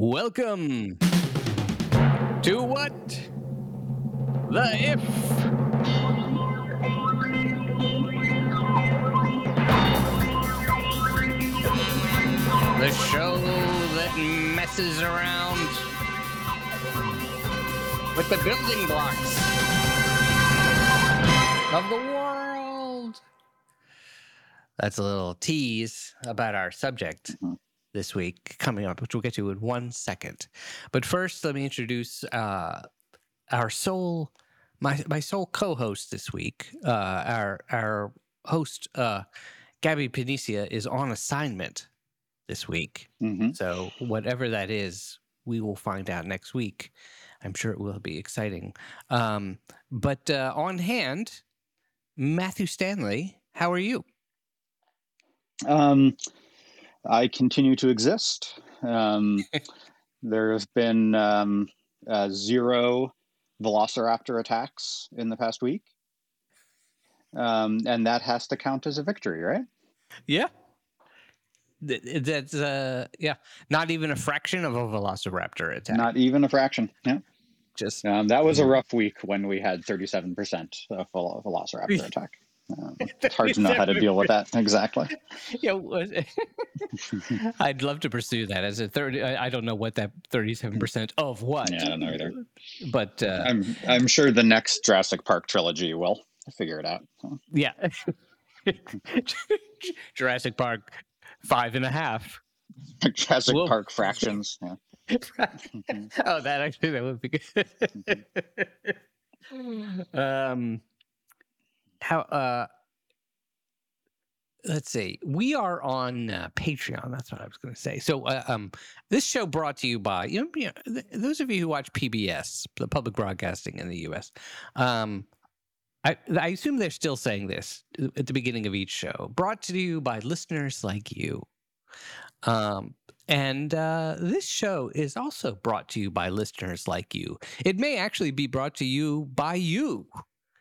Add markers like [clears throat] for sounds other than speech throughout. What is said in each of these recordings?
Welcome to what? The If. The show that messes around with the building blocks of the world. That's a little tease about our subject Mhm. This week coming up, which we'll get to in one second. But first, let me introduce uh, our sole, my my sole co-host this week. Uh, our our host, uh, Gabby Panicia, is on assignment this week. hmm So whatever that is, we will find out next week. I'm sure it will be exciting. Um, but uh, on hand, Matthew Stanley, how are you? Um, I continue to exist. Um, [laughs] there have been um, uh, zero velociraptor attacks in the past week. Um, and that has to count as a victory, right? Yeah. Th- That's uh yeah, not even a fraction of a velociraptor attack. Not even a fraction. Yeah. just Um, that was a rough week when we had 37% of vel- velociraptor attack. Um, [laughs] it's hard to know how to deal with that exactly. [laughs] yeah. [laughs] I'd love to pursue that as a thirty. I I don't know what that thirty-seven percent of what. Yeah, I don't know either. But uh, I'm I'm sure the next Jurassic Park trilogy will figure it out. So. yeah, Jurassic Park five and a half. Jurassic Whoa. Park fractions. Yeah. oh, that actually that would be good. um, how? Uh, let's see. We are on uh, Patreon. That's what I was going to say. So, uh, um, this show brought to you by you know, you know th- those of you who watch PBS, the public broadcasting in the U.S. Um, I, I assume they're still saying this at the beginning of each show. Brought to you by listeners like you. Um, and uh, this show is also brought to you by listeners like you. It may actually be brought to you by you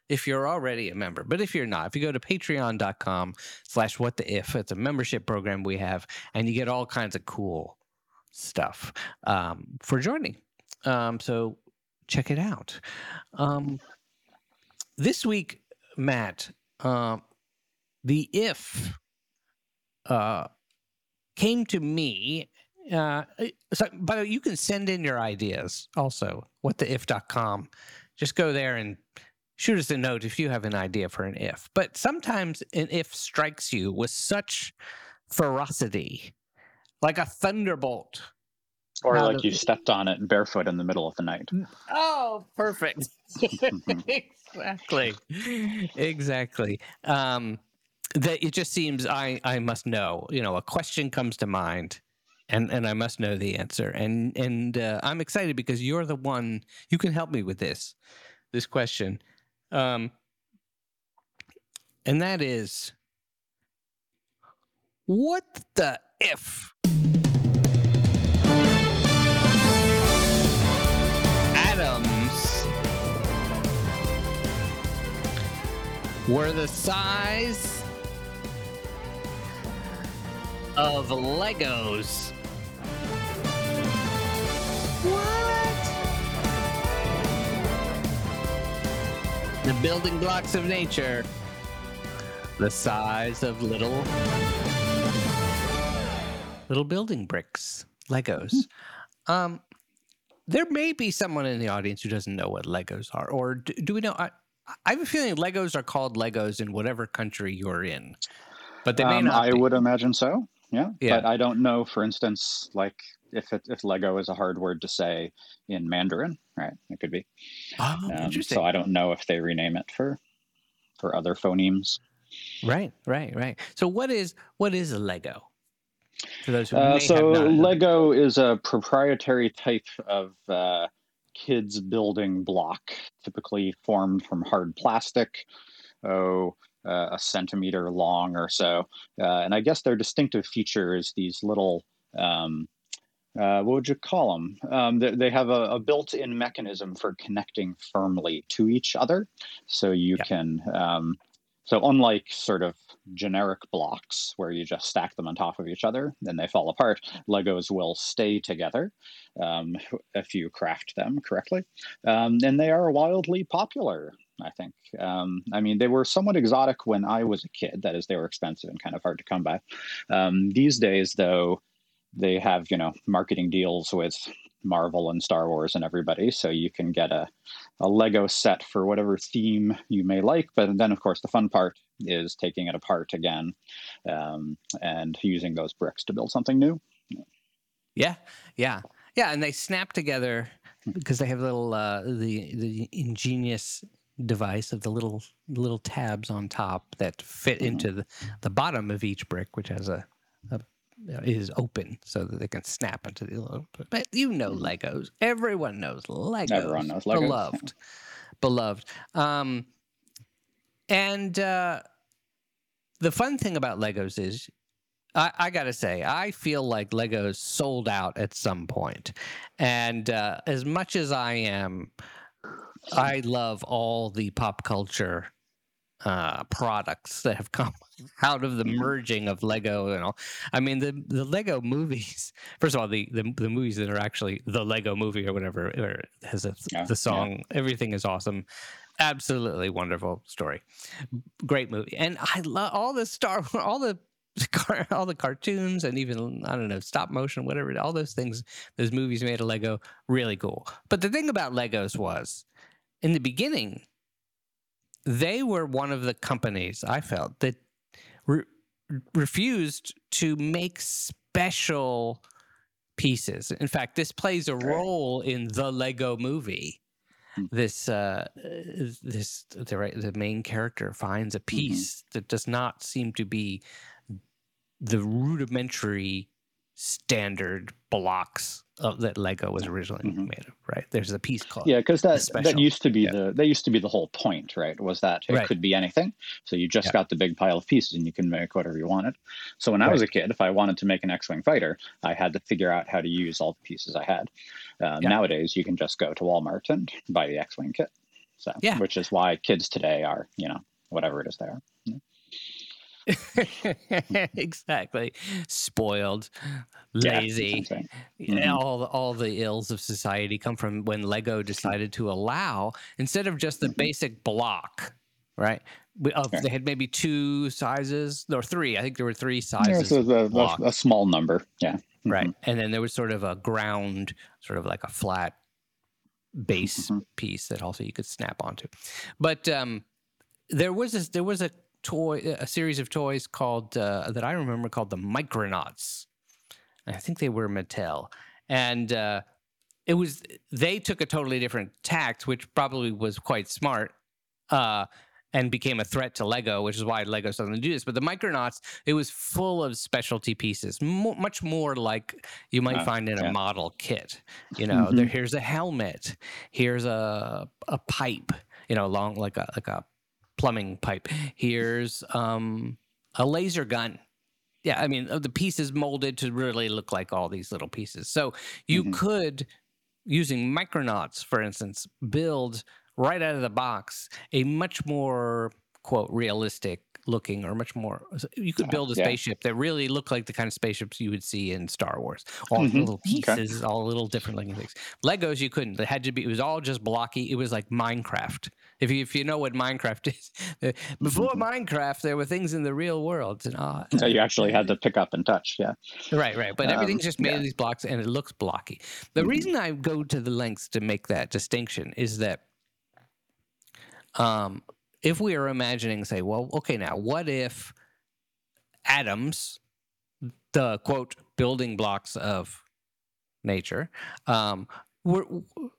if you're already a member. But if you're not, if you go to patreon.com slash what the if, it's a membership program we have, and you get all kinds of cool stuff um, for joining. Um, so check it out. Um, this week, Matt, um, the if uh, came to me. Uh, so, by the way, you can send in your ideas also. Whattheif.com. Just go there and shoot us a note if you have an idea for an if. But sometimes an if strikes you with such ferocity, like a thunderbolt. Or Now like the- you stepped on it barefoot in the middle of the night. Oh, perfect. [laughs] [laughs] exactly. Exactly. Um, that it just seems I I must know. You know, a question comes to mind, and and I must know the answer. And and uh, I'm excited because you're the one you can help me with this this question. Um, and that is, what the if? atoms were the size of Legos. What? The building blocks of nature, the size of little little building bricks, Legos. Um, there may be someone in the audience who doesn't know what Legos are, or do, do we know? I, I have a feeling Legos are called Legos in whatever country you're in, but they may Um, not. I be. would imagine so. Yeah. Yeah. But I don't know, for instance, like if it, if Lego is a hard word to say in Mandarin, right? It could be. Oh, Um, interesting. so I don't know if they rename it for for other phonemes. right, right, right. So what is what is a Lego? For those who Uh, so Lego is a proprietary type of uh, kids building block, typically formed from hard plastic, oh, uh, a centimeter long or so. Uh, and I guess their distinctive feature is these little. Um, uh, what would you call them? Um, they, they have a, a built-in mechanism for connecting firmly to each other, so you Yeah. can um, so unlike sort of generic blocks where you just stack them on top of each other and they fall apart, Legos will stay together um, if you craft them correctly, um, and they are wildly popular. I think. Um, I mean, they were somewhat exotic when I was a kid. That is, they were expensive and kind of hard to come by. Um, these days, though, they have you know marketing deals with Marvel and Star Wars and everybody, so you can get a, a Lego set for whatever theme you may like. But then, of course, the fun part is taking it apart again um, and using those bricks to build something new. Yeah, yeah, yeah, and they snap together because they have little uh, the the ingenious device of the little little tabs on top that fit mm-hmm. into the, the bottom of each brick, which has a, a is open so that they can snap into the little. But you know mm-hmm. Legos. Everyone knows Legos. Everyone knows Legos. Beloved, beloved. Um, and uh, the fun thing about Legos is I, I, gotta say, I feel like Legos sold out at some point. And uh, as much as I am, I love all the pop culture uh, products that have [laughs] come out of the mm-hmm. merging of Lego and all. I mean, the the Lego movies. [laughs] First of all, the the, the movies that are actually the Lego movie or whatever or has a, yeah, the song. Yeah. Everything is awesome. Absolutely wonderful story. Great movie, and I love all the Star [laughs] all the all the cartoons and even I don't know stop motion, whatever. All those things, those movies made of Lego, really cool. But the thing about Legos was, in the beginning, they were one of the companies I felt that re- refused to make special pieces. In fact, this plays a role in the Lego movie. Hmm. This uh, this the right the main character finds a mm-hmm. piece mm-hmm. that does not seem to be the rudimentary standard blocks of, that Lego was originally mm-hmm. made of, right? There's a piece called yeah, because that that used to be yeah. the that used to be the whole point, right? Was that it right. could be anything. So you just yeah. got the big pile of pieces and you can make whatever you wanted. So when right. I was a kid, if I wanted to make an X-wing fighter, I had to figure out how to use all the pieces I had. Um, yeah. Nowadays, you can just go to Walmart and buy the X-wing kit. So yeah. which is why kids today are you know whatever it is they are. [laughs] exactly. Spoiled, lazy. Yeah, mm-hmm. All all the ills of society come from when Lego decided to allow instead of just the mm-hmm. basic block, right? Of, They had maybe two sizes or three. I think there were three sizes. Yeah, so a, a, small number. Yeah. Mm-hmm. Right. And then there was sort of a ground, sort of like a flat base mm-hmm. piece that also you could snap onto. But um, there was a, there was a toy, a series of toys called uh, that I remember called the Micronauts. I think they were Mattel, and uh, it was they took a totally different tact, which probably was quite smart. Uh, and became a threat to Lego, which is why Lego doesn't do this. But the Micronauts, it was full of specialty pieces, much more like you might uh, find in yeah. a model kit. You know, mm-hmm. there, here's a helmet, here's a a pipe, you know, long like a like a plumbing pipe. Here's um, a laser gun. Yeah, I mean, the piece is molded to really look like all these little pieces. So you mm-hmm. could, using Micronauts, for instance, build right out of the box a much more, quote, realistic looking or much more you could build a yeah. spaceship that really looked like the kind of spaceships you would see in Star Wars. All mm-hmm. little pieces, okay. all little different looking things. Legos you couldn't. They had to be it was all just blocky. It was like Minecraft. If you if you know what Minecraft is. [laughs] Before mm-hmm. Minecraft there were things in the real world. And, uh, so you actually had to pick up and touch, yeah. Right, right. But um, everything's just made yeah. of these blocks and it looks blocky. The mm-hmm. reason I go to the lengths to make that distinction is that um, if we are imagining, say, well, okay, now what if atoms, the quote building blocks of nature, um, were,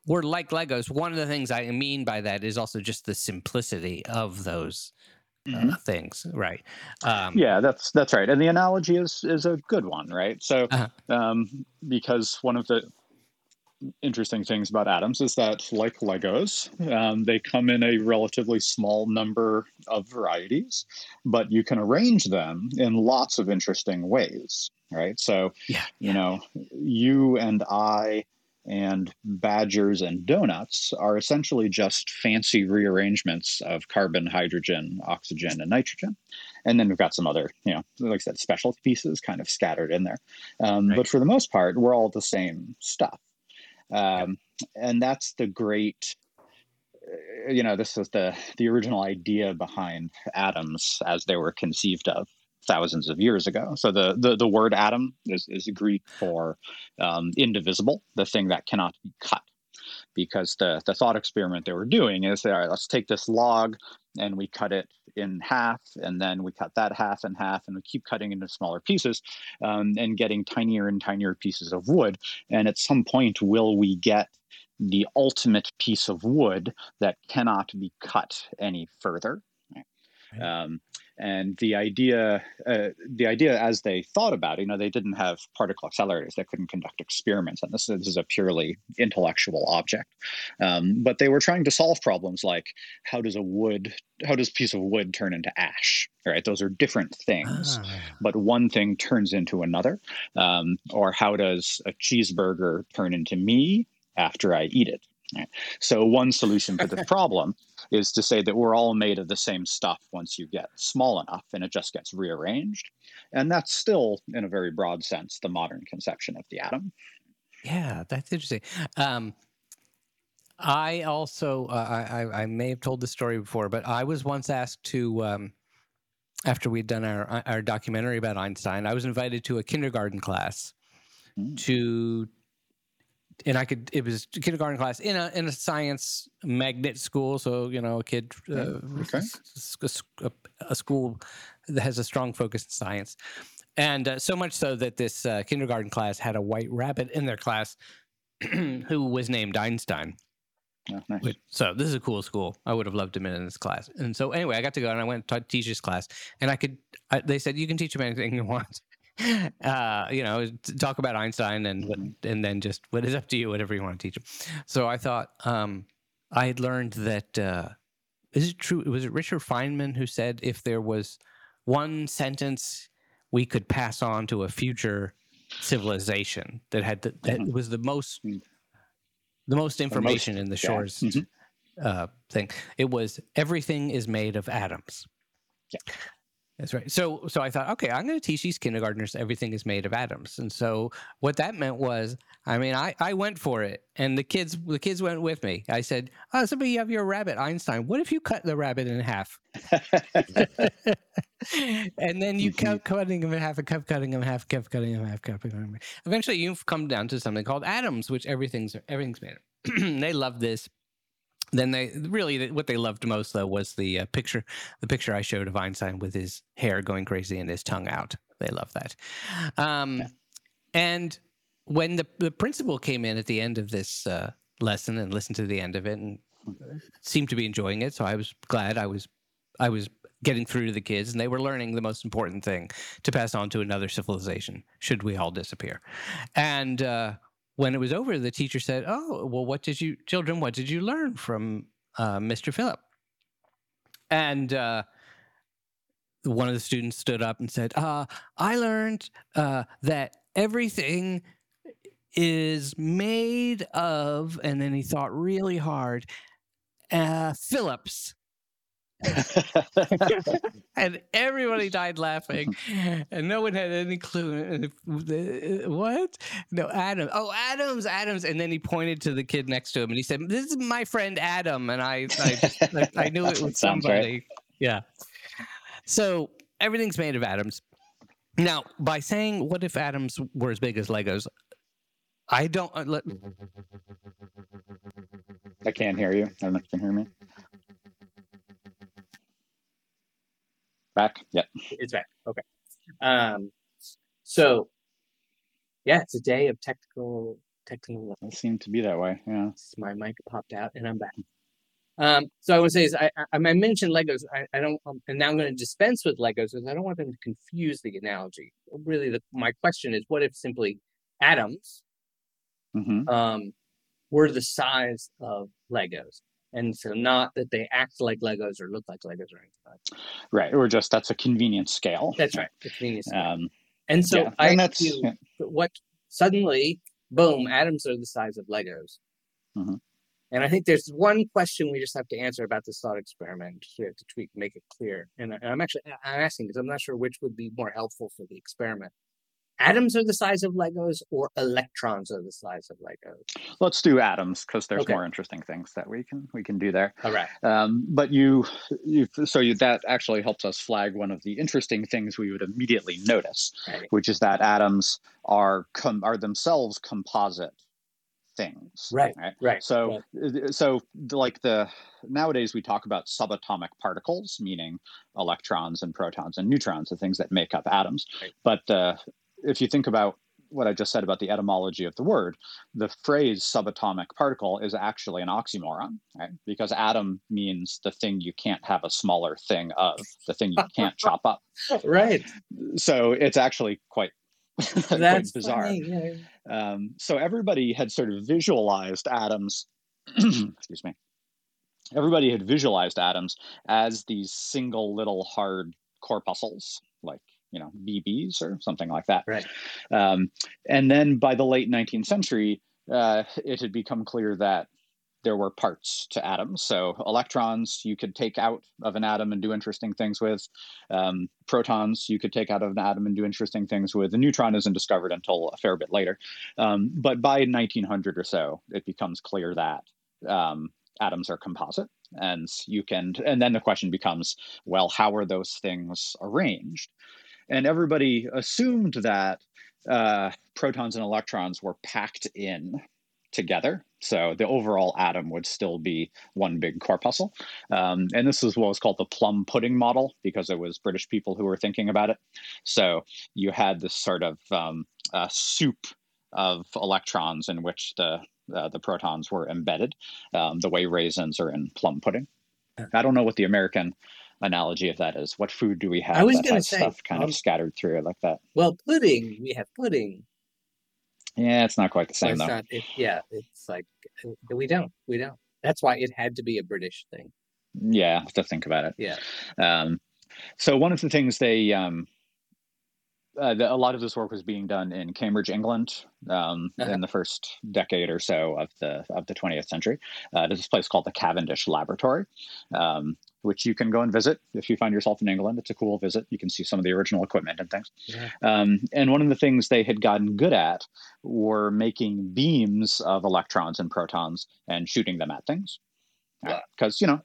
were like Legos. One of the things I mean by that is also just the simplicity of those uh, mm-hmm. things, right? Um, yeah, that's that's right. And the analogy is is a good one, right? So, uh-huh. um, because one of the interesting things about atoms is that, like Legos, um, they come in a relatively small number of varieties, but you can arrange them in lots of interesting ways, right? So, yeah. you know, you and I and badgers and donuts are essentially just fancy rearrangements of carbon, hydrogen, oxygen, and nitrogen. And then we've got some other, you know, like I said, specialty pieces kind of scattered in there. Um, right. But for the most part, we're all the same stuff. Um, and that's the great uh, you know this is the the original idea behind atoms as they were conceived of thousands of years ago. So the the, the word atom is, is Greek for um, indivisible, the thing that cannot be cut. Because the, the thought experiment they were doing is, all right, let's take this log and we cut it in half, and then we cut that half in half, and we keep cutting into smaller pieces um, and getting tinier and tinier pieces of wood. And at some point, will we get the ultimate piece of wood that cannot be cut any further? Um, and the idea, uh, the idea as they thought about it, you know, they didn't have particle accelerators; they couldn't conduct experiments, and this, this is a purely intellectual object. Um, but they were trying to solve problems like how does a wood, how does a piece of wood turn into ash? Right, those are different things, ah. but one thing turns into another. Um, or how does a cheeseburger turn into me after I eat it? Right. So one solution to the problem is to say that we're all made of the same stuff once you get small enough and it just gets rearranged. And that's still, in a very broad sense, the modern conception of the atom. Yeah, that's interesting. Um, I also, uh, I, I may have told this story before, but I was once asked to, um, after we'd done our, our documentary about Einstein, I was invited to a kindergarten class mm. to and I could. It was kindergarten class in a in a science magnet school. So you know, a kid, uh, okay. a, a, school that has a strong focus in science, and uh, so much so that this uh, kindergarten class had a white rabbit in their class, [clears throat] who was named Einstein. Oh, nice. So this is a cool school. I would have loved him in this class. And so anyway, I got to go and I went to teach this class, and I could. I, they said you can teach them anything you want. [laughs] uh, you know, talk about Einstein and mm-hmm. and then just what is up to you, whatever you want to teach them. So I thought um, I had learned that uh, is it true? Was it Richard Feynman who said if there was one sentence we could pass on to a future civilization that had the, that mm-hmm. was the most mm. the most information the most, in the shores yeah. mm-hmm. uh, thing. It was everything is made of atoms. Yeah. That's right. So so I thought, okay, I'm going to teach these kindergartners everything is made of atoms. And so what that meant was, I mean, I, I went for it, and the kids the kids went with me. I said, "Oh, somebody you have your rabbit, Einstein. What if you cut the rabbit in half?" [laughs] and then you mm-hmm. kept cutting them in half, and kept cutting them in half, kept cutting them in half, kept cutting them. In half. Eventually, you've come down to something called atoms, which everything's everything's made of. [clears throat] they love this then they really what they loved most though was the uh, picture the picture i showed of einstein with his hair going crazy and his tongue out. They love that. Um, yeah. and when the, the principal came in at the end of this uh, lesson and listened to the end of it and seemed to be enjoying it so i was glad i was i was getting through to the kids and they were learning the most important thing to pass on to another civilization should we all disappear. And uh, when it was over, the teacher said, "Oh, well, what did you, children? What did you learn from uh, Mr. Philip?" And uh, one of the students stood up and said, uh, "I learned uh, that everything is made of," and then he thought really hard, uh, Phillips. [laughs] and everybody died laughing, and no one had any clue. What? No, Adam. Oh, Adams, Adams. And then he pointed to the kid next to him, and he said, "This is my friend Adam." And I, I, just, [laughs] I, I knew it was somebody. Right. Yeah. So everything's made of atoms. Now, by saying, "What if atoms were as big as Legos?" I don't. Uh, let, I can't hear you. I don't know if you can hear me. Back? Yeah. It's back. Okay. Um, so, yeah, it's a day of technical technical. It seemed to be that way. Yeah. My mic popped out, and I'm back. Um, so I want to say is I, I, I mentioned Legos. I, I don't, um, and now I'm going to dispense with Legos because I don't want them to confuse the analogy. Really, the, my question is, what if simply atoms mm-hmm. um, were the size of Legos? And so not that they act like Legos or look like Legos or anything like that. Right, or just that's a convenient scale. That's right, convenient scale. Um, and so yeah, I and that's yeah. what suddenly boom, atoms are the size of Legos. Mhm. And I think there's one question we just have to answer about this thought experiment. We have to tweak, make it clear. And, I- and I'm actually I'm asking because I'm not sure which would be more helpful for the experiment. Atoms are the size of Legos, or electrons are the size of Legos. Let's do atoms because there's Okay. more interesting things that we can we can do there. All right. Um, but you, you so you, that actually helps us flag one of the interesting things we would immediately notice, Right. which is that atoms are com- are themselves composite things. Right. Right. So, uh, so like the nowadays we talk about subatomic particles, meaning electrons and protons and neutrons, the things that make up atoms. Right. But uh, if you think about what I just said about the etymology of the word, the phrase subatomic particle is actually an oxymoron, right? Because atom means the thing you can't have a smaller thing of, the thing you can't [laughs] chop up. right. So it's actually quite, [laughs] quite That's bizarre. yeah. Um, so everybody had sort of visualized atoms, [clears throat] excuse me. Everybody had visualized atoms as these single little hard corpuscles, like you know BBs or something like that. Right. Um, and then by the late 19th century, uh, it had become clear that there were parts to atoms. So electrons you could take out of an atom and do interesting things with. Um, protons you could take out of an atom and do interesting things with. The neutron isn't discovered until a fair bit later. Um, but by 1900 or so, it becomes clear that um, atoms are composite. And you can, and then the question becomes, well, how are those things arranged? And everybody assumed that uh, protons and electrons were packed in together. So the overall atom would still be one big corpuscle. Um, and this is what was called the plum pudding model because it was British people who were thinking about it. So you had this sort of um, uh, soup of electrons in which the uh, the protons were embedded, um, the way raisins are in plum pudding. I don't know what the American analogy of that is. What food do we have I was that has say, stuff kind um, of scattered through it like that? Well, pudding. We have pudding. Yeah, it's not quite the same it's though. not. It, yeah, it's like uh, we don't. We don't. That's why it had to be a British thing. Yeah, to think about it. Yeah. Um, so one of the things they um, uh, the, a lot of this work was being done in Cambridge, England, um, Uh-huh. in the first decade or so of the of the 20th century. Uh, there's this place called the Cavendish Laboratory, um, which you can go and visit if you find yourself in England. It's a cool visit. You can see some of the original equipment and things. Yeah. Um, and one of the things they had gotten good at were making beams of electrons and protons and shooting them at things, because you know.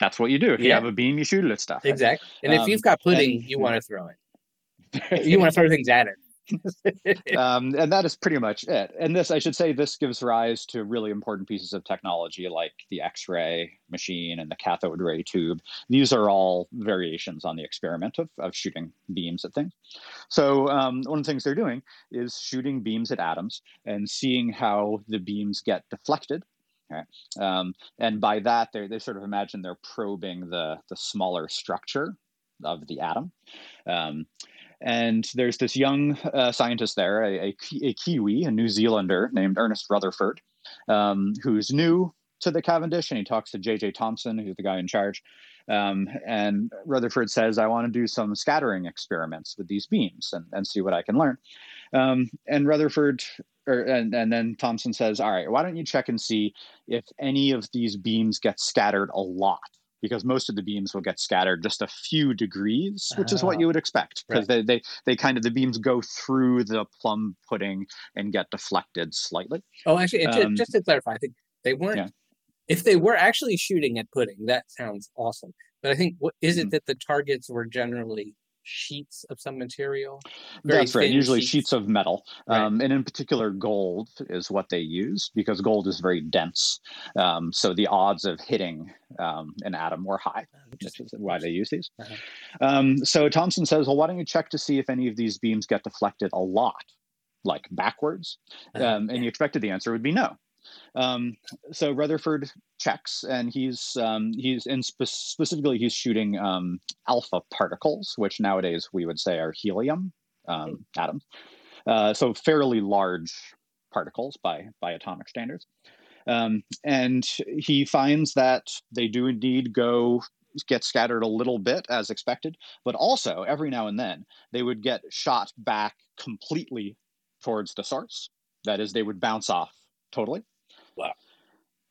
That's what you do. If you have a beam, you shoot it at stuff. right? Exactly. And if Um, you've got pudding, and- you want to throw it. [laughs] You want to throw things at it. [laughs] um, and that is pretty much it. And this, I should say, this gives rise to really important pieces of technology like the X-ray machine and the cathode ray tube. These are all variations on the experiment of, of shooting beams at things. So um, one of the things they're doing is shooting beams at atoms and seeing how the beams get deflected. Um, and by that, they they sort of imagine they're probing the the smaller structure of the atom. Um, and there's this young uh, scientist there, a, a, a Kiwi, a New Zealander named Ernest Rutherford, um, who's new to the Cavendish, and he talks to J.J. Thomson, who's the guy in charge. Um, and Rutherford says, I want to do some scattering experiments with these beams and, and see what I can learn. Um, and Rutherford, or, and, and then Thomson says, All right, why don't you check and see if any of these beams get scattered a lot? Because most of the beams will get scattered just a few degrees, which is what Ah, you would expect. Because right. they, they, they kind of, the beams go through the plum pudding and get deflected slightly. Oh, actually, Um, just to clarify, I think they weren't. yeah. If they were actually shooting at pudding, that sounds awesome. But I think what is it Mhm. that the targets were generally sheets of some material? That's right. Usually sheets. sheets of metal, Right. um, and in particular, gold is what they use because gold is very dense. Um, so the odds of hitting um, an atom were high, which is why they use these. Uh-huh. Um, so Thomson says, "Well, why don't you check to see if any of these beams get deflected a lot, like backwards?" Uh, Um, and you expected the answer would be no. Um, so Rutherford checks, and he's um, he's in spe- specifically he's shooting um, alpha particles, which nowadays we would say are helium um, atoms. Uh, so fairly large particles by by atomic standards. Um, and he finds that they do indeed go get scattered a little bit as expected, but also every now and then they would get shot back completely towards the source That is, they would bounce off totally. Wow.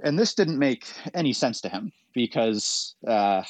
And this didn't make any sense to him because uh,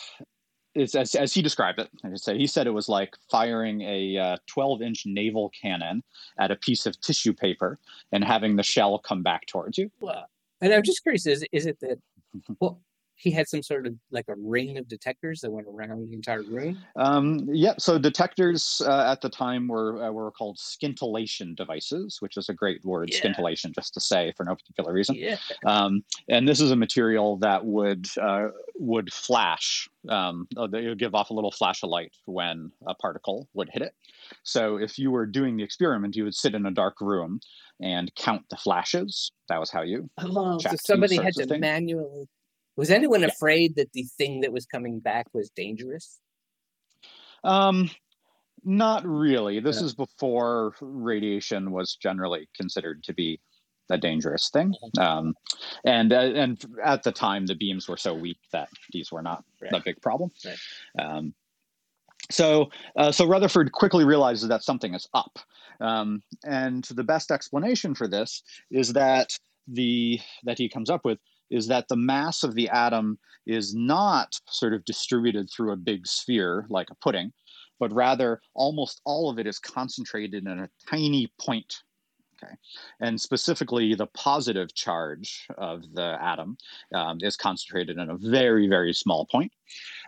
it's, as, as he described it, I should say, he said it was like firing a uh, 12 inch naval cannon at a piece of tissue paper and having the shell come back towards you. Wow. And I'm just curious, is is it that [laughs] well he had some sort of like a ring of detectors that went around the entire room? Um, yeah, so detectors uh, at the time were uh, were called scintillation devices, which is a great word, Yeah. scintillation, just to say for no particular reason. Yeah. Um, and this is a material that would uh, would flash. Um, uh, they would give off a little flash of light when a particle would hit it. So if you were doing the experiment, you would sit in a dark room and count the flashes. That was how you. Oh, so somebody had to manually. Was anyone afraid that the thing that was coming back was dangerous? Um, not really. This Yeah. is before radiation was generally considered to be a dangerous thing. Mm-hmm. Um, and uh, and at the time, the beams were so weak that these were not a big problem. Right. Um, so uh, so Rutherford quickly realizes that something is up, um, and the best explanation for this is that the that he comes up with is that the mass of the atom is not sort of distributed through a big sphere like a pudding, but rather almost all of it is concentrated in a tiny point. Okay, and specifically the positive charge of the atom um, is concentrated in a very very small point,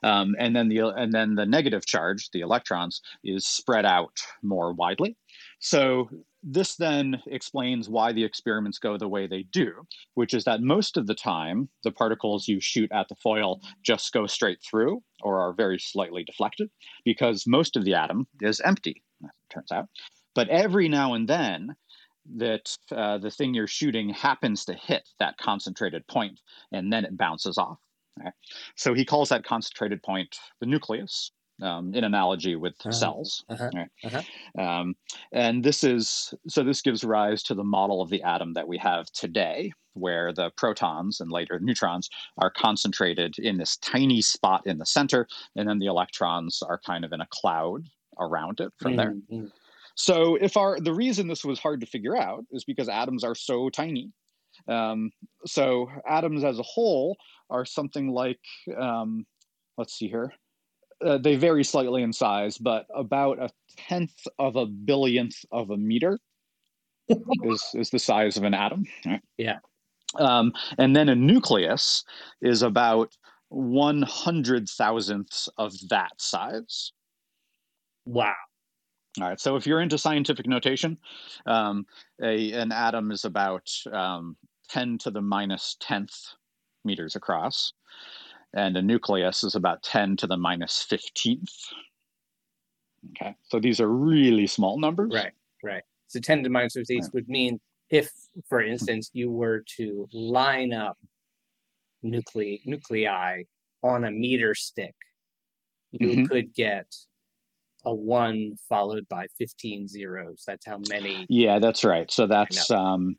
um, and then the and then the negative charge, the electrons, is spread out more widely. So this then explains why the experiments go the way they do, which is that most of the time the particles you shoot at the foil just go straight through or are very slightly deflected because most of the atom is empty, turns out. But every now and then, that uh, the thing you're shooting happens to hit that concentrated point and then it bounces off. right? So he calls that concentrated point the nucleus, um, in analogy with Uh-huh. cells. Uh-huh. right? Uh-huh. Um, and this is so this gives rise to the model of the atom that we have today, where the protons and later neutrons are concentrated in this tiny spot in the center, and then the electrons are kind of in a cloud around it from there. Mm, mm. So if our the reason this was hard to figure out is because atoms are so tiny. Um, so atoms as a whole are something like um, let's see here. Uh, they vary slightly in size, but about a tenth of a billionth of a meter [laughs] is is the size of an atom. right? Yeah. Um, and then a nucleus is about one hundred thousandths of that size. Wow. All right. So if you're into scientific notation, um, a an atom is about um, ten to the minus minus tenth meters across, and a nucleus is about ten to the minus fifteenth. Okay. So these are really small numbers. Right. Right. So 10 to the minus 15 Right. would mean if, for instance, you were to line up nuclei nuclei on a meter stick, you Mhm. could get a one followed by 15 zeros. That's how many. Yeah, that's right. So that's um,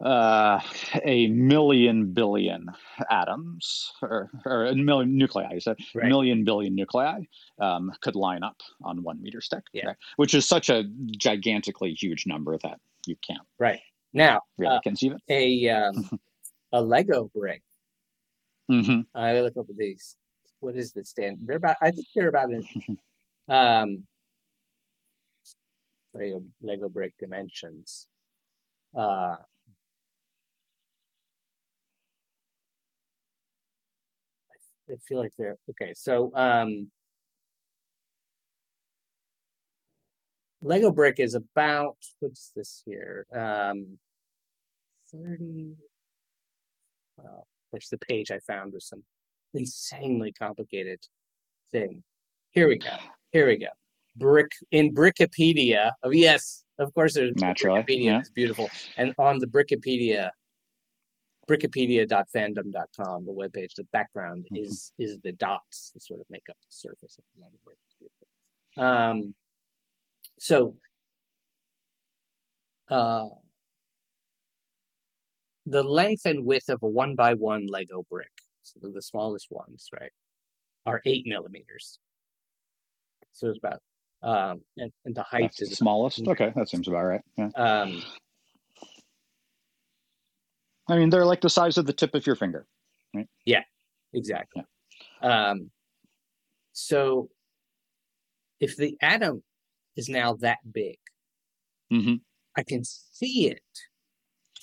uh, a million billion atoms, or, or a million nuclei. So Right. million billion nuclei um, could line up on one meter stick. Yeah. right? Which is such a gigantically huge number that you can't Right. Now, really Uh, conceive it. a um, [laughs] a Lego brick. hmm I look up at these. What is the stand? They're about. I think they're about in [laughs] um, Lego Lego brick dimensions. Uh, I feel like they're okay. So um, Lego brick is about what's this here? Um, thirty. Well, there's the page I found with some insanely complicated thing. Here we go. Here we go. Brick in Brickopedia. Oh yes, of course there's Naturally, Brickopedia. yeah. It's beautiful. And on the Brickopedia, brickopedia.fandom.com, the webpage, the background Mhm. is is the dots that sort of make up the surface of the Lego brick. It's beautiful. Um, so uh, the length and width of a one by one Lego brick, so the smallest ones, right, are eight millimeters. So it's about um, and, and the height That's the is smallest. Okay, that seems about right. Yeah. um, I mean, they're like the size of the tip of your finger. Right? Yeah, exactly. Yeah. Um, so if the atom is now that big, hmm I can see it.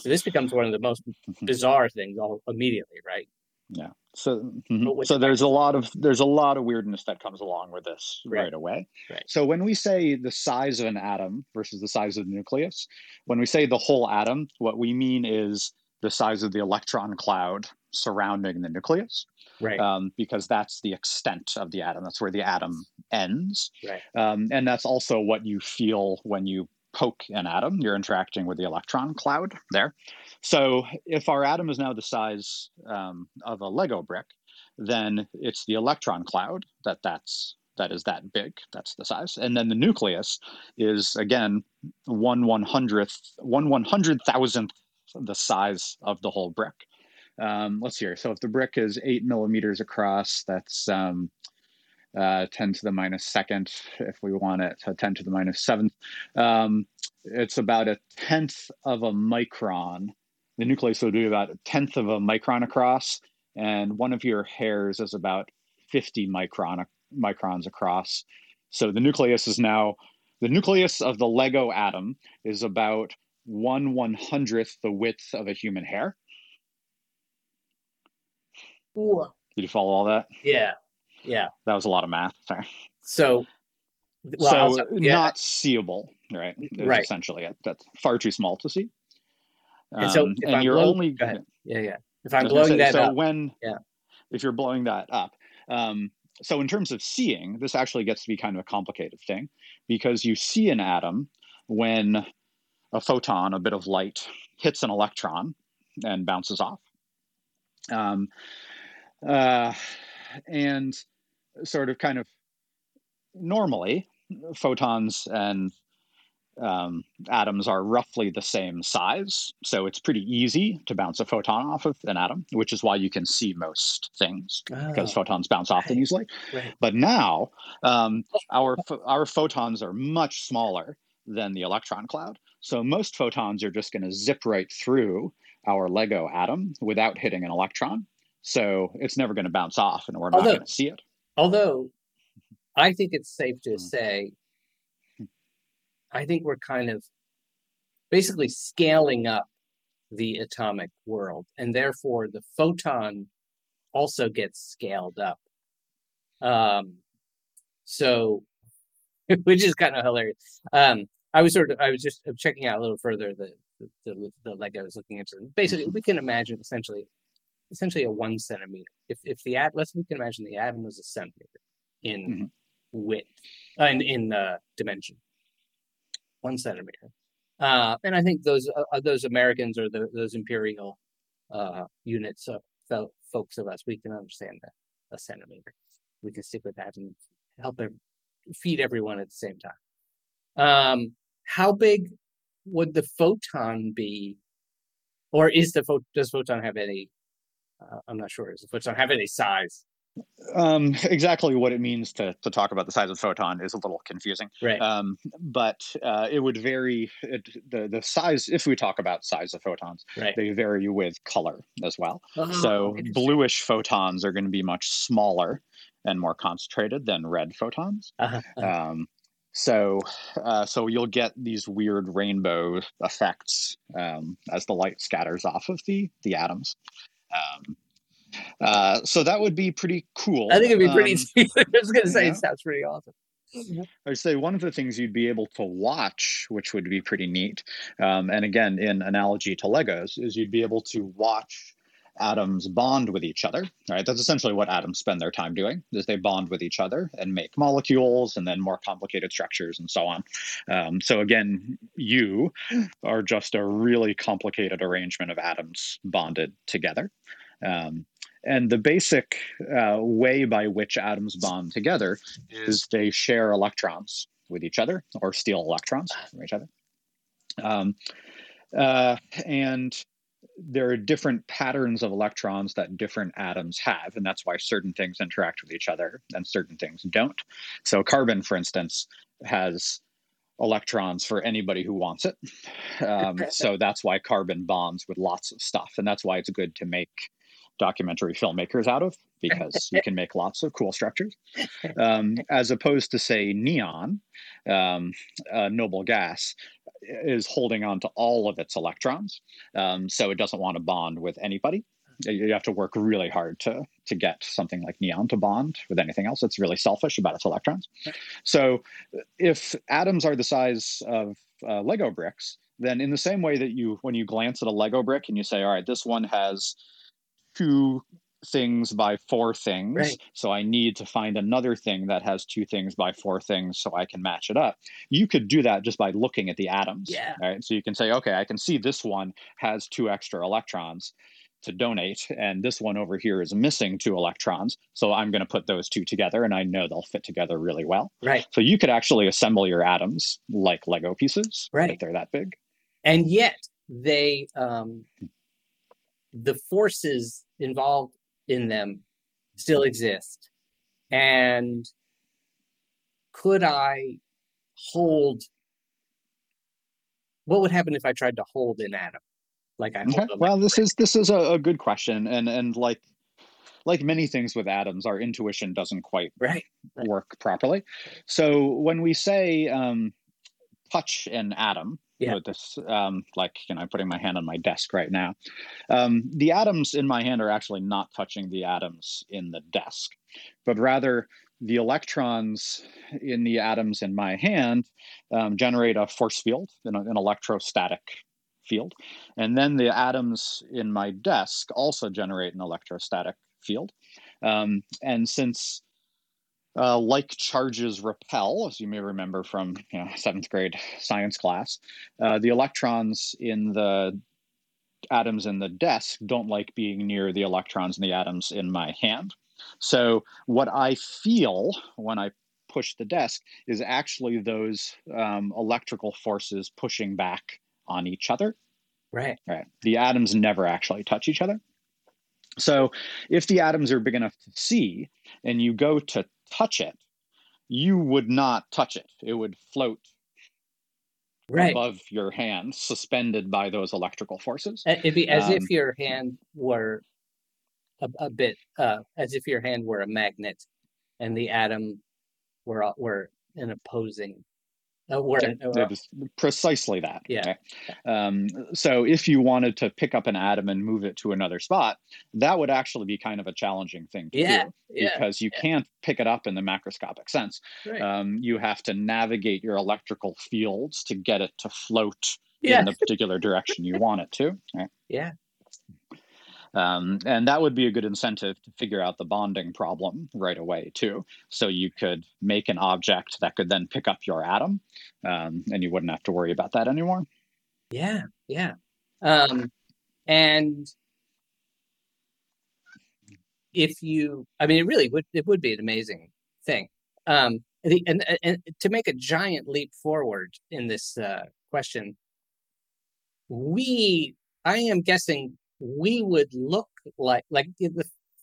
So this becomes one of the most Mhm. bizarre things all immediately, right? Yeah. So, mhm. So there's a lot of there's a lot of weirdness that comes along with this Right. right away. Right. So when we say the size of an atom versus the size of the nucleus, when we say the whole atom, what we mean is the size of the electron cloud surrounding the nucleus, Right. um, because that's the extent of the atom. That's where the atom ends, right. um, and that's also what you feel when you poke an atom. You're interacting with the electron cloud there. So if our atom is now the size um, of a Lego brick, then it's the electron cloud that that's that is that big. That's the size, and then the nucleus is again one one hundredth, one one hundred thousandth the size of the whole brick. Um, let's see here. So if the brick is eight millimeters across, that's um, uh, 10 to the minus second if we want it to 10 to the minus seventh. Um, it's about a tenth of a micron. The nucleus would be about a tenth of a micron across, and one of your hairs is about 50 micron microns across. So the nucleus is now the nucleus of the Lego atom is about one one hundredth the width of a human hair. Whoa. Did you follow all that? Yeah. Yeah. That was a lot of math. Sorry. So, well, so also- yeah, not seeable, right? Right. Essentially, it. that's far too small to see. And so Um, if and I'm you're blow- only yeah, yeah. If I'm blowing say, that so up, when Yeah. if you're blowing that up um, so in terms of seeing this actually gets to be kind of a complicated thing because you see an atom when a photon a bit of light hits an electron and bounces off um, uh, and sort of kind of normally photons and um, atoms are roughly the same size. So it's pretty easy to bounce a photon off of an atom, which is why you can see most things because Oh, photons bounce off them right. easily. right. But now um, our our photons are much smaller than the electron cloud. So most photons are just going to zip right through our Lego atom without hitting an electron. So it's never going to bounce off, and we're not going to see it. Although I think it's safe to Mm. say, I think we're kind of basically scaling up the atomic world, and therefore the photon also gets scaled up. Um, so, [laughs] which is kind of hilarious. Um, I was sort of, I was just checking out a little further the the, the, the Lego I was looking into. Basically, we can imagine essentially, essentially a one centimeter. If if the at let's we can imagine the atom was a centimeter in Mhm. width uh, in in uh, dimension, one centimeter. Uh, and I think those uh, uh, those Americans or the, those imperial uh, units of fel- folks of us, we can understand that a centimeter. We can stick with that and help feed everyone at the same time. Um, how big would the photon be, or is the pho- does photon have any? Uh, I'm not sure. Does the photon have any size? Um, exactly what it means to, to talk about the size of photon is a little confusing. Right. Um, but uh, it would vary. It, the the size, if we talk about size of photons, right. they vary with color as well. Oh, so bluish photons are going to be much smaller and more concentrated than red photons. Uh-huh, uh-huh. Um, so uh, so you'll get these weird rainbow effects um, as the light scatters off of the the atoms. Um, uh, so that would be pretty cool. I think it'd be pretty. Um, [laughs] I was gonna say yeah. it sounds pretty awesome. I'd say one of the things you'd be able to watch, which would be pretty neat, um, and again, in analogy to Legos, is you'd be able to watch atoms bond with each other. Right, that's essentially what atoms spend their time doing: is they bond with each other and make molecules, and then more complicated structures, and so on. Um, so again, you are just a really complicated arrangement of atoms bonded together. Um, and the basic uh, way by which atoms bond together is they share electrons with each other or steal electrons from each other. Um, uh, and there are different patterns of electrons that different atoms have, and that's why certain things interact with each other and certain things don't. So, carbon, for instance, has electrons for anybody who wants it. Um, so that's why carbon bonds with lots of stuff, and that's why it's good to make documentary filmmakers out of because you can make lots of cool structures, [laughs] um, as opposed to say neon, um, noble gas is holding on to all of its electrons, um, so it doesn't want to bond with anybody you have to work really hard to to get something like neon to bond with anything else. It's really selfish about its electrons. So if atoms are the size of uh, Lego bricks, then in the same way that you when you glance at a Lego brick and you say, all right, this one has two things by four things. Right. So I need to find another thing that has two things by four things so I can match it up. You could do that just by looking at the atoms. Yeah. Right. So you can say, okay, I can see this one has two extra electrons to donate and this one over here is missing two electrons so i'm going to put those two together and i know they'll fit together really well right so you could actually assemble your atoms like lego pieces right if they're that big and yet they um the forces involved in them still exist and could i hold what would happen if i tried to hold an atom like I okay. well, this is this is a, a, good question, and and like like many things with atoms, our intuition doesn't quite right. work properly. So when we say um, touch an atom, yeah. this um, like you know i'm putting my hand on my desk right now um, the atoms in my hand are actually not touching the atoms in the desk but rather the electrons in the atoms in my hand um, generate a force field an, an electrostatic field. And then the atoms in my desk also generate an electrostatic field. Um, and since uh, like charges repel, as you may remember from you know, seventh grade science class, uh, the electrons in the atoms in the desk don't like being near the electrons in the atoms in my hand. So, what I feel when I push the desk is actually those um, electrical forces pushing back on each other. Right. Right. The atoms never actually touch each other. So if the atoms are big enough to see and you go to touch it, you would not touch it. It would float right. above your hand, suspended by those electrical forces. It'd be as um, if your hand were a, a bit, uh, as if your hand were a magnet, and the atom were were an opposing where, it was precisely that. Yeah. Um, so if you wanted to pick up an atom and move it to another spot, that would actually be kind of a challenging thing to yeah, do yeah, because you yeah. can't pick it up in the macroscopic sense. Right. Um, you have to navigate your electrical fields to get it to float yeah. in the particular direction you want it to. Right? Yeah. Um, and that would be a good incentive to figure out the bonding problem right away, too. So you could make an object that could then pick up your atom, um, and you wouldn't have to worry about that anymore. Yeah, yeah. Um, and if you, I mean, it really would, it would be an amazing thing. Um, the, and, and to make a giant leap forward in this uh, question, we, I am guessing we would look like like the,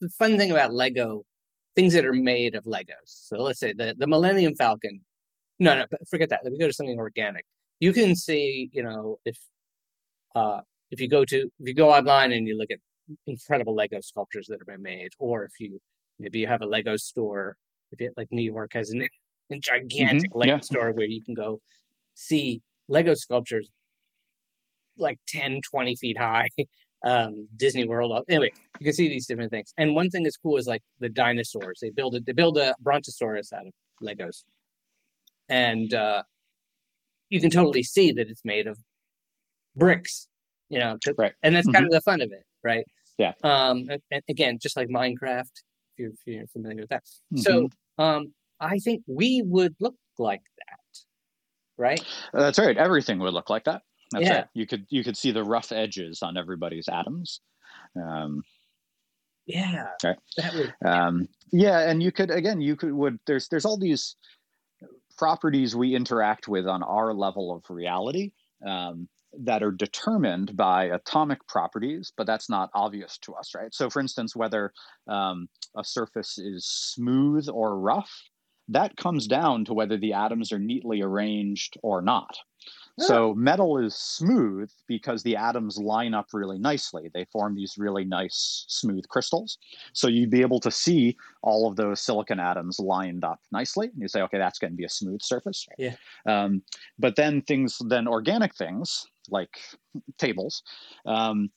the fun thing about Lego, things that are made of Legos. So let's say the the Millennium Falcon. No, no, forget that. Let me go to something organic. You can see, you know, if uh, if you go to if you go online and you look at incredible Lego sculptures that have been made, or if you maybe you have a Lego store, if you like New York has an, a gigantic mm-hmm, Lego yeah. store where you can go see Lego sculptures like 10, 20 feet high [laughs] um, Disney World. Anyway, you can see these different things. And one thing that's cool is like the dinosaurs. They build it. They build a Brontosaurus out of Legos, and uh, you can totally see that it's made of bricks. You know, right. And that's mm-hmm. kind of the fun of it, right? Yeah. Um, and again, just like Minecraft, if you're, if you're familiar with that. Mm-hmm. So, um, I think we would look like that, right? That's right. Everything would look like that. That's yeah. right. You could you could see the rough edges on everybody's atoms. Um, yeah. Right. That would, um, yeah, and you could again you could would there's there's all these properties we interact with on our level of reality um, that are determined by atomic properties, but that's not obvious to us, right? So, for instance, whether um, a surface is smooth or rough that comes down to whether the atoms are neatly arranged or not. So metal is smooth because the atoms line up really nicely. They form these really nice smooth crystals. So you'd be able to see all of those silicon atoms lined up nicely. And you say, okay, that's going to be a smooth surface. Yeah. Um, but then things, then organic things like tables um,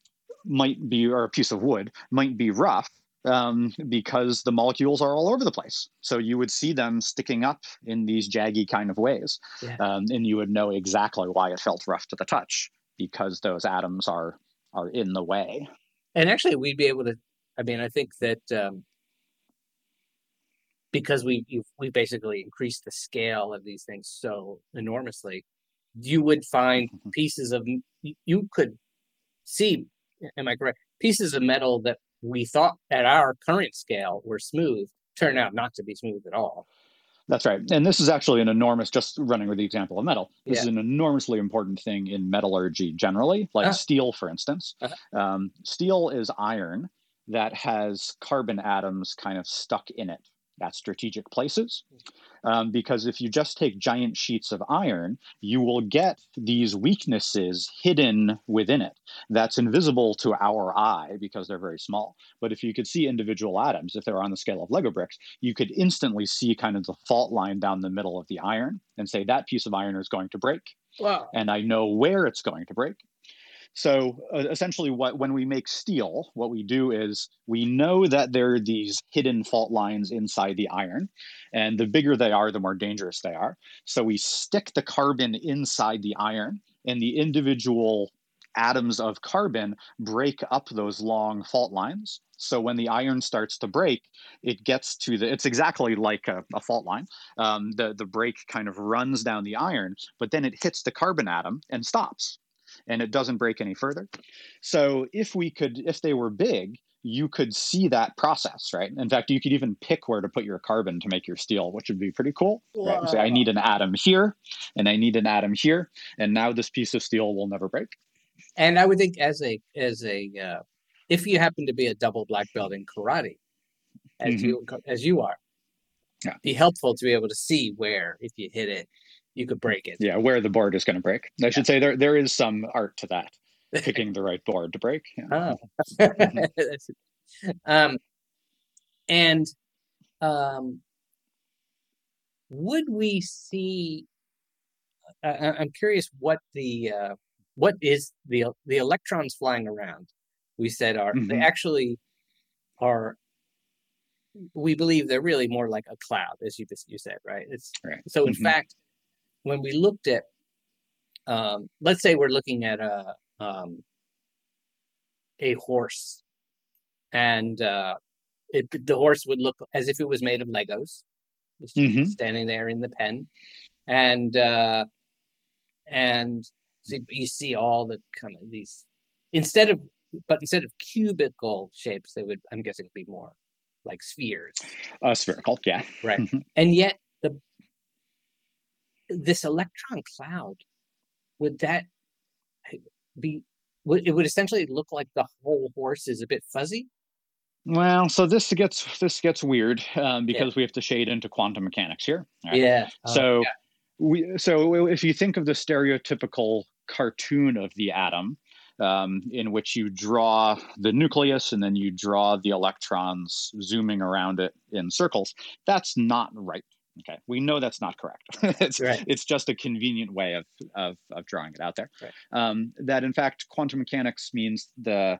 might be, or a piece of wood might be rough um, because the molecules are all over the place. So you would see them sticking up in these jaggy kind of ways. Yeah. Um, and you would know exactly why it felt rough to the touch because those atoms are are in the way. And actually, we'd be able to. I mean, I think that um, because we you've, we basically increased the scale of these things so enormously, you would find Mhm. pieces of you could see. Am I correct? Pieces of metal that we thought at our current scale were smooth turn out not to be smooth at all. That's right. And this is actually an enormous, just running with the example of metal, this is an enormously important thing in metallurgy generally, like Ah. steel, for instance. Uh-huh. Um, steel is iron that has carbon atoms kind of stuck in it at strategic places. Um, because if you just take giant sheets of iron, you will get these weaknesses hidden within it that's invisible to our eye because they're very small. But if you could see individual atoms, if they were on the scale of Lego bricks, you could instantly see kind of the fault line down the middle of the iron and say that piece of iron is going to break Wow. and I know where it's going to break. So uh, essentially, what when we make steel, what we do is we know that there are these hidden fault lines inside the iron, and the bigger they are, the more dangerous they are. So we stick the carbon inside the iron, and the individual atoms of carbon break up those long fault lines. So when the iron starts to break, it gets to the. It's exactly like a, a fault line. Um, the the break kind of runs down the iron, but then it hits the carbon atom and stops, and it doesn't break any further. So if we could, if they were big, you could see that process, right? In fact, you could even pick where to put your carbon to make your steel, which would be pretty cool. Right? Say, I need an atom here, and I need an atom here, and now this piece of steel will never break. And I would think as a as a uh, if you happen to be a double black belt in karate, as Mhm. you as you are, Yeah. be helpful to be able to see where if you hit it, you could break it. Yeah, where the board is going to break. I should say there there is some art to that, [laughs] picking the right board to break. Yeah. Oh. Mm-hmm. [laughs] Um, and um, would we see? I- I'm curious what the uh, what is the the electrons flying around? We said are they Mhm. actually are. We believe they're really more like a cloud, as you just you said, right? It's Right. so. In Mhm. fact, when we looked at, um, let's say we're looking at a um, a horse, and uh, it, the horse would look as if it was made of Legos, just Mhm. standing there in the pen, and uh, and so you see all the kind of these instead of but instead of cubical shapes, they would I'm guessing be more like spheres, Uh, spherical, yeah. right? Mhm. and yet this electron cloud would that be would it would essentially look like the whole horse is a bit fuzzy Well, so this gets this gets weird um, because we have to shade into quantum mechanics here. right? yeah Oh, So we so if you think of the stereotypical cartoon of the atom, um, in which you draw the nucleus and then you draw the electrons zooming around it in circles, that's not right. Okay, we know that's not correct. [laughs] it's Right. it's just a convenient way of of, of drawing it out there. Right. Um, that in fact, quantum mechanics means the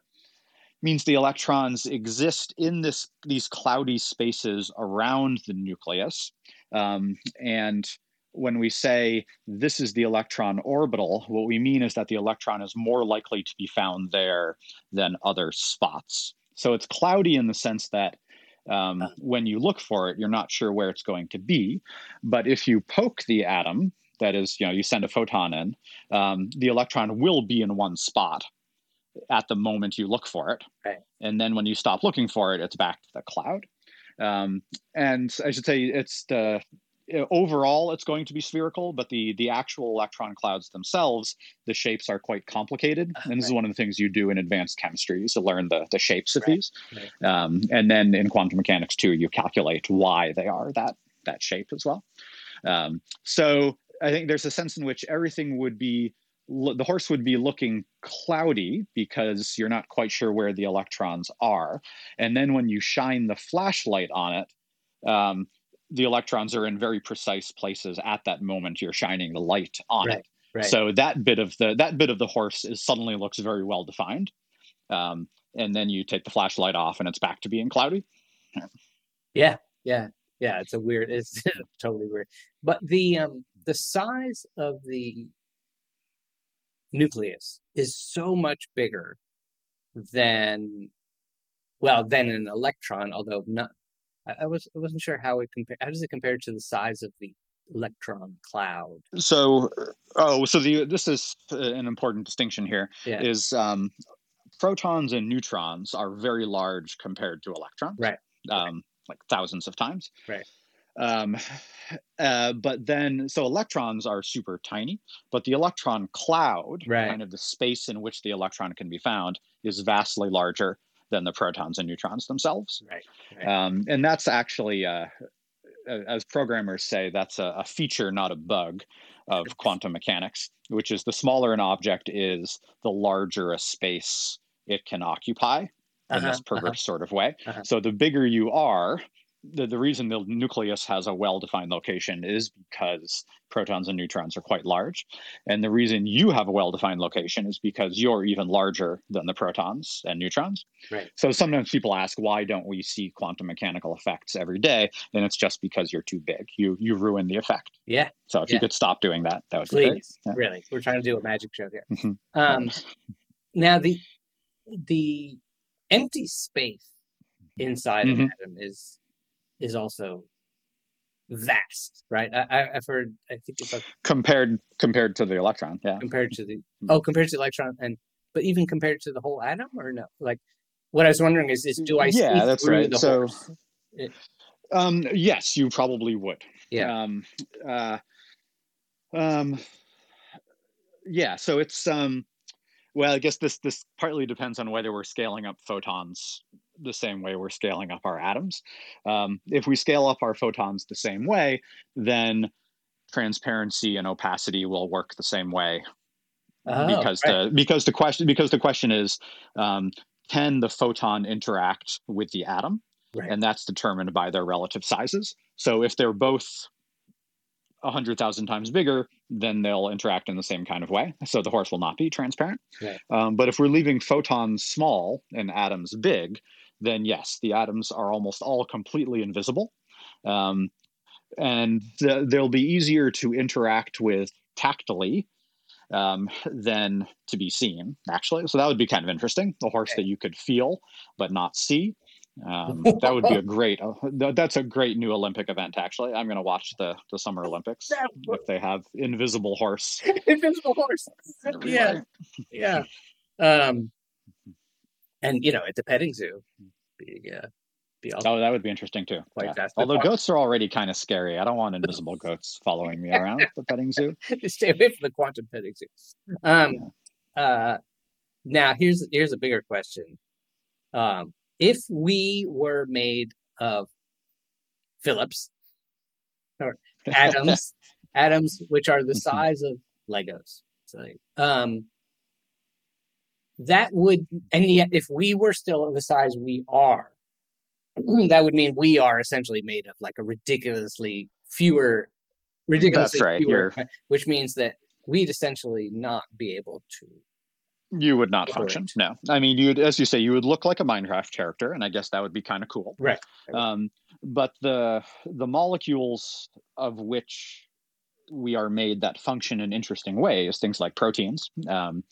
means the electrons exist in this these cloudy spaces around the nucleus, um, and when we say this is the electron orbital, what we mean is that the electron is more likely to be found there than other spots. So it's cloudy in the sense that um, when you look for it, you're not sure where it's going to be. But if you poke the atom, that is, you know, you send a photon in, um, the electron will be in one spot at the moment you look for it. Right. And then when you stop looking for it, it's back to the cloud. Um, and I should say it's the overall it's going to be spherical, but the the actual electron clouds themselves, the shapes are quite complicated. And this is one of the things you do in advanced chemistry is to learn the the shapes of Right. these. Right. Um, and then in quantum mechanics too, you calculate why they are that that shape as well. Um, so I think there's a sense in which everything would be the horse would be looking cloudy because you're not quite sure where the electrons are. And then when you shine the flashlight on it, um, the electrons are in very precise places at that moment you're shining the light on Right, it. right. So that bit of the that bit of the horse is suddenly looks very well defined. Um, and then you take the flashlight off and it's back to being cloudy. Yeah, yeah, yeah. It's a weird. It's [laughs] totally weird. But the um the size of the nucleus is so much bigger than well than an electron. Although not, I, I was I wasn't sure how it compare. How does it compare to the size of the electron cloud? So, oh, so the this is uh, an important distinction here. Yeah. Is um, protons and neutrons are very large compared to electrons, Right. Um, like thousands of times, Right. Um, uh, but then, so electrons are super tiny, but the electron cloud, Right. kind of the space in which the electron can be found, is vastly larger than the protons and neutrons themselves. Right. right. Um, and that's actually, uh, as programmers say, that's a, a feature, not a bug, of quantum mechanics, which is the smaller an object is, the larger a space it can occupy in Uh-huh, this perverse sort of way. Uh-huh. So the bigger you are, the, the reason the nucleus has a well-defined location is because protons and neutrons are quite large. And the reason you have a well-defined location is because you're even larger than the protons and neutrons. Right. So sometimes people ask, why don't we see quantum mechanical effects every day? And it's just because you're too big. You you ruin the effect. Yeah. So if Yeah. you could stop doing that, that would be great. Yeah. really, we're trying to do a magic show here. Mhm. Um, now the the empty space inside Mhm. an atom is is also vast, right? I, I've heard. I think it's like Compared compared to the electron, yeah. compared to the Mm-hmm. oh, compared to the electron, and but even compared to the whole atom, or no? Like, what I was wondering is, is do I see Yeah, that's right. the So- horse? Um, yes, you probably would. Yeah. Um, uh, um, yeah. So it's um, well, I guess this this partly depends on whether we're scaling up photons the same way we're scaling up our atoms. Um, if we scale up our photons the same way, then transparency and opacity will work the same way Oh, because right. the because the question because the question is um, can the photon interact with the atom Right. and that's determined by their relative sizes so if they're both 100000 times bigger then they'll interact in the same kind of way so the horse will not be transparent Right. um, but if we're leaving photons small and atoms big then yes the atoms are almost all completely invisible um, and th- they'll be easier to interact with tactily um, than to be seen, actually. So that would be kind of interesting. A horse Okay. that you could feel but not see. Um, that would be a great. Uh, th- that's a great new Olympic event. Actually, I'm going to watch the the Summer Olympics would- if they have invisible horse. [laughs] invisible horse. Yeah, yeah. Um, and you know, at the petting zoo, be uh, be also Oh, that would be interesting too. Quite Yeah. Although goats are already kind of scary. I don't want [laughs] invisible goats following me around the petting zoo. [laughs] stay away from the quantum petting zoo. Um, uh, now here's here's a bigger question. Um, if we were made of Phillips or [laughs] atoms, atoms which are the size of Legos, so, um, that would, and yet if we were still of the size we are, [clears throat] that would mean we are essentially made of like a ridiculously fewer, ridiculously right, fewer, you're- which means that we'd essentially not be able to. You would not function. No, I mean, you'd, as you say, you would look like a Minecraft character, and I guess that would be kind of cool. Right. Um, but the the molecules of which we are made that function in interesting ways, things like proteins, um,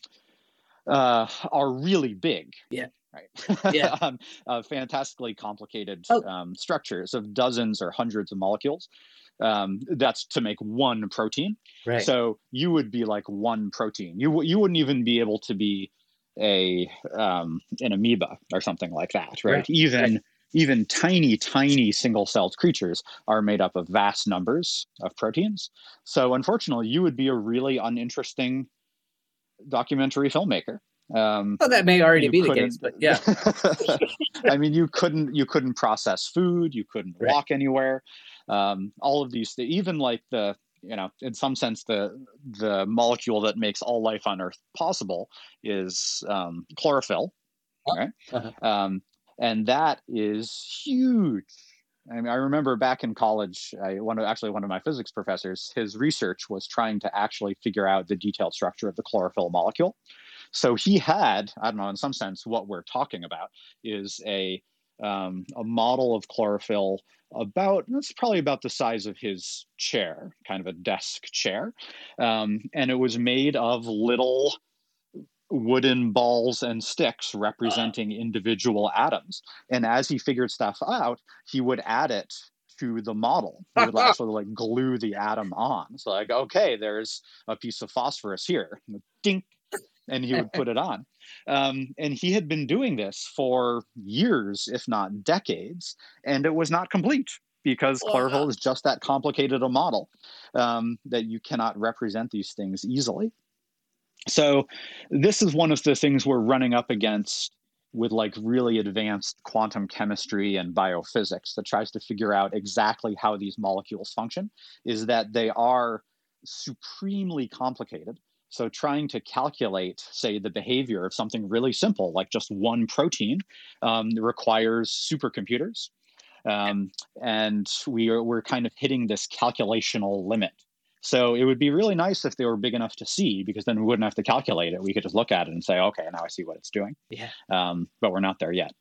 uh, are really big. Yeah. Right. Yeah. [laughs] um, uh, fantastically complicated Oh. um, structures of dozens or hundreds of molecules. Um, that's to make one protein. Right. So you would be like one protein. You you wouldn't even be able to be a um, an amoeba or something like that, right? Right, Even even tiny tiny single celled creatures are made up of vast numbers of proteins. So unfortunately, you would be a really uninteresting documentary filmmaker. Um, well, that may already be the case, but yeah. [laughs] I mean, you couldn't you couldn't process food. You couldn't Right. walk anywhere. um, all of these, even like the you know, in some sense, the the molecule that makes all life on Earth possible is um, chlorophyll, right? Uh-huh. Um, and that is huge. I mean, I remember back in college, I one of, actually one of my physics professors, his research was trying to actually figure out the detailed structure of the chlorophyll molecule. So he had, I don't know, in some sense, what we're talking about is a um, a model of chlorophyll about that's probably about the size of his chair, kind of a desk chair, um, and it was made of little wooden balls and sticks representing individual atoms. And as he figured stuff out, he would add it to the model. He would [laughs] actually like glue the atom on. So like, okay, there's a piece of phosphorus here. Dink. And he would put it on. Um, and he had been doing this for years, if not decades, and it was not complete because chlorophyll is just that complicated a model um, that you cannot represent these things easily. So this is one of the things we're running up against with like really advanced quantum chemistry and biophysics that tries to figure out exactly how these molecules function is that they are supremely complicated. So trying to calculate say the behavior of something really simple like just one protein um, requires supercomputers. Um, and we are we're kind of hitting this calculational limit so it would be really nice if they were big enough to see, because then we wouldn't have to calculate it. We could just look at it and say, okay, now I see what it's doing. Yeah. Um, but we're not there yet.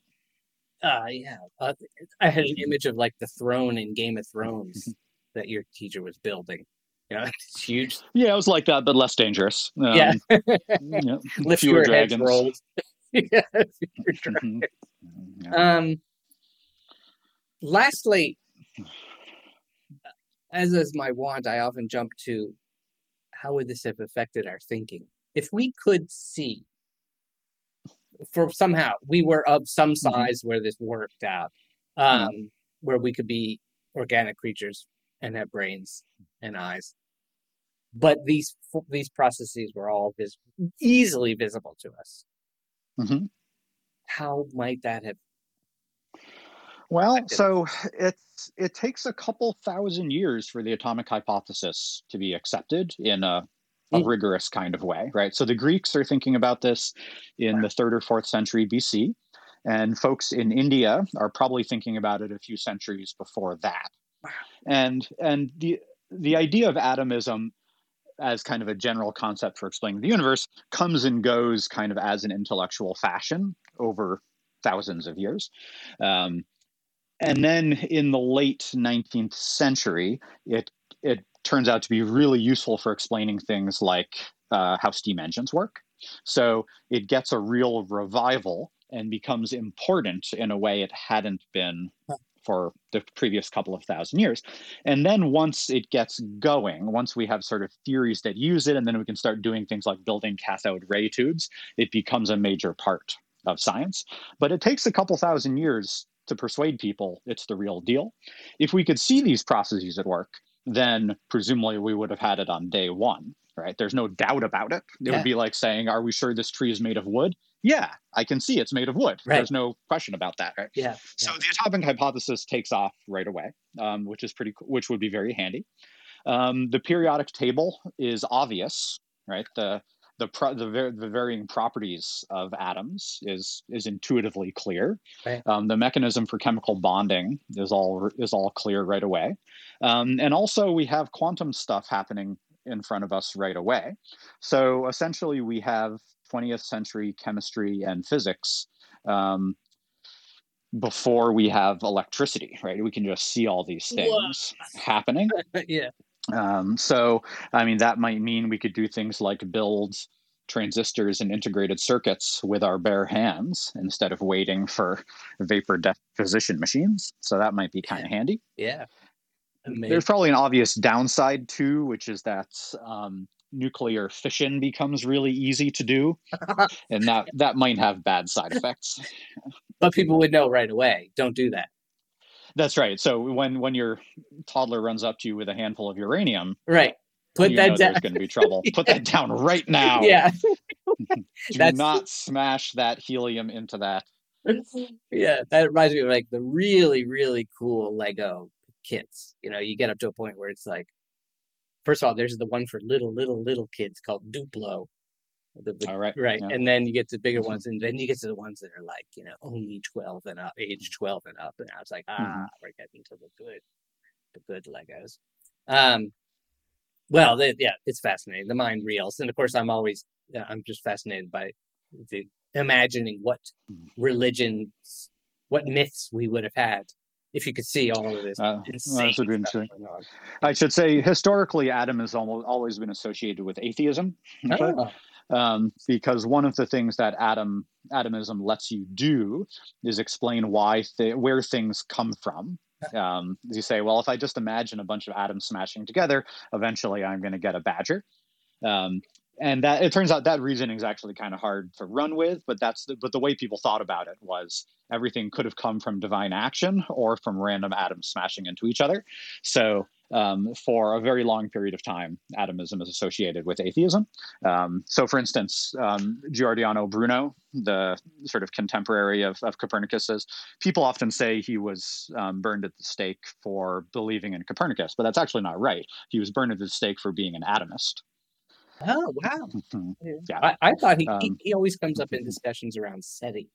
Uh, yeah. Uh, I had an image of like the throne in Game of Thrones mm-hmm. [laughs] that your teacher was building. You know, [laughs] it's huge. Yeah, it was like that, but less dangerous. Um, yeah. [laughs] yeah. Lift fewer dragons. Rolls. yeah. Mm-hmm. yeah. Um. Lastly, as is my want, I often jump to how would this have affected our thinking? If we could see, for somehow we were of some mm-hmm. size mm-hmm. where this worked out, um, mm-hmm. where we could be organic creatures and have brains and eyes, but these these processes were all vis- easily visible to us. Mm-hmm. How might that have well, so it's it takes a couple thousand years for the atomic hypothesis to be accepted in a, a mm. rigorous kind of way, right? So the Greeks are thinking about this in the third or fourth century BC, and folks in India are probably thinking about it a few centuries before that. And and the the idea of atomism as kind of a general concept for explaining the universe comes and goes kind of as an intellectual fashion over thousands of years. Um, and then in the late 19th century, it it turns out to be really useful for explaining things like uh, how steam engines work. So it gets a real revival and becomes important in a way it hadn't been for the previous couple of thousand years. And then once it gets going, once we have sort of theories that use it, and then we can start doing things like building cathode ray tubes, it becomes a major part of science. But it takes a couple thousand years to persuade people it's the real deal. If we could see these processes at work, then presumably we would have had it on day one, right? There's no doubt about it. It yeah. would be like saying, Are we sure this tree is made of wood? Yeah, I can see it's made of wood. Right. There's no question about that, right? Yeah. So the atomic hypothesis takes off right away, um, which is pretty, which would be very handy. Um, the periodic table is obvious, right? The the pro- the, ver- the varying properties of atoms is is intuitively clear. Right. Um, the mechanism for chemical bonding is all is all clear right away, um, and also we have quantum stuff happening in front of us right away. So essentially, we have 20th century chemistry and physics. Um, before we have electricity, right? We can just see all these things Whoa. happening. [laughs] yeah. Um, so, I mean, that might mean we could do things like build transistors and integrated circuits with our bare hands instead of waiting for vapor deposition machines. So that might be kind of handy. Yeah. Amazing. There's probably an obvious downside too, which is that um, nuclear fission becomes really easy to do, [laughs] and that that might have bad side effects. but people would know right away. Don't do that. That's right. So when when your toddler runs up to you with a handful of uranium, right? Put that down. There's going to be trouble. [laughs] Put that down right now. Yeah. [laughs] [laughs] Do That's... not smash that helium into that. yeah, that reminds me of like the really really cool Lego kids. You know, you get up to a point where it's like, first of all, there's the one for little, little, little kids called Duplo. The, the- All right. right. yeah. And then you get to bigger Mhm. ones, and then you get to the ones that are like, you know, only 12 and up, age 12 and up. And I was like, ah, Mm-hmm. we're getting to the good, the good Legos. Um, well, they, yeah, it's fascinating. The mind reels. And of course, I'm always, yeah, I'm just fascinated by the imagining what Mhm. religions, what myths we would have had if you could see all of this. Uh, well, insane this would interesting. I should say historically, Adam has almost always been associated with atheism. Oh, um, because one of the things that Adam Atomism lets you do is explain why th- where things come from. Um, you say, well, if I just imagine a bunch of atoms smashing together, eventually I'm going to get a badger. Um, and that it turns out that reasoning is actually kind of hard to run with, but that's the, but the way people thought about it was everything could have come from divine action or from random atoms smashing into each other. So um, for a very long period of time, atomism is associated with atheism. Um, so, for instance, um, Giordano Bruno, the sort of contemporary of, of Copernicus's, people often say he was um, burned at the stake for believing in Copernicus, but that's actually not right. He was burned at the stake for being an atomist. Oh wow. Yeah. I, I thought he, he Um, he always comes up in discussions around SETI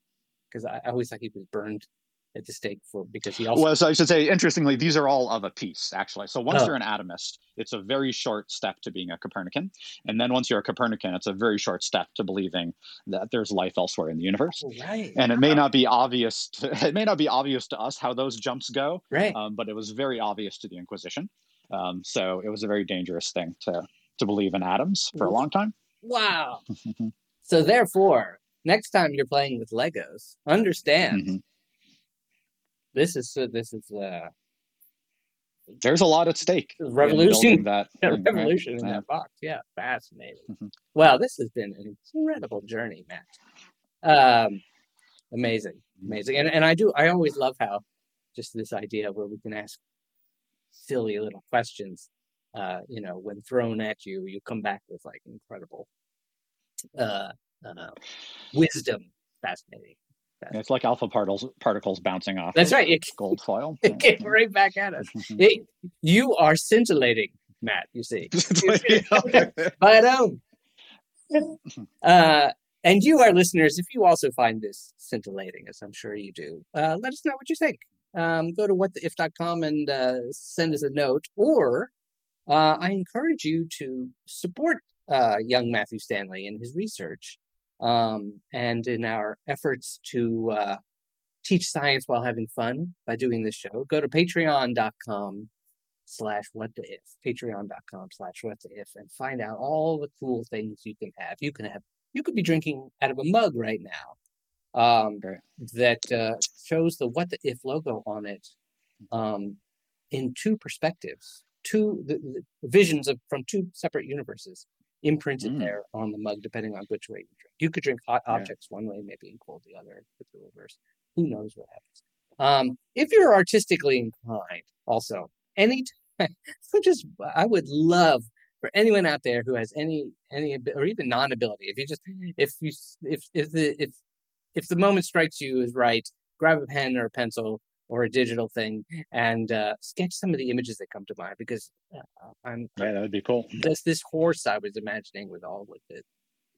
because I, I always thought he was burned at the stake for because he also Well, so I should say, interestingly, these are all of a piece, actually. So once Oh. you're an atomist, it's a very short step to being a Copernican. And then once you're a Copernican, it's a very short step to believing that there's life elsewhere in the universe. Oh, right And it may not be obvious. To, [laughs] it may not be obvious to us how those jumps go, right um, but it was very obvious to the Inquisition. Um, so it was a very dangerous thing to to believe in atoms for a long time. wow. [laughs] so therefore, next time you're playing with Legos, understand Mhm. this is uh, this is uh, There's a lot at stake. Revolution. building That [laughs] a thing, right? revolution in Yeah. that box. Yeah, fascinating. Mhm. Well, this has been an incredible journey, Matt. Um, amazing, amazing, and and I do. I always love how just this idea where we can ask silly little questions. Uh, you know, when thrown at you, you come back with like incredible uh, uh, wisdom. Fascinating. It's like alpha particles particles bouncing off. That's right. It, [laughs] Gold foil. it came right back at us. [laughs] It- you are scintillating, Matt. You see. [laughs] But um, uh, and you, our listeners, if you also find this scintillating, as I'm sure you do, uh, let us know what you think. Um, go to whattheif.com and uh, send us a note, or uh, I encourage you to support uh, young Matthew Stanley in his research um, and in our efforts to uh, teach science while having fun by doing this show. Go to patreon.com slash what the if patreon.com slash what the if and find out all the cool things you can have. You can have you could be drinking out of a mug right now um that uh, shows the what the if logo on it um in two perspectives two the, the visions of from two separate universes imprinted Mm. there on the mug depending on which way you drink you could drink hot Yeah. objects one way maybe and cold the other with the reverse who knows what happens um if you're artistically inclined also any so [laughs] just I would love for anyone out there who has any any or even non-ability. If you just if you if if the if if the moment strikes you is right, grab a pen or a pencil or a digital thing and uh, sketch some of the images that come to mind because uh, I'm yeah, that would be cool. this this horse I was imagining with all with it.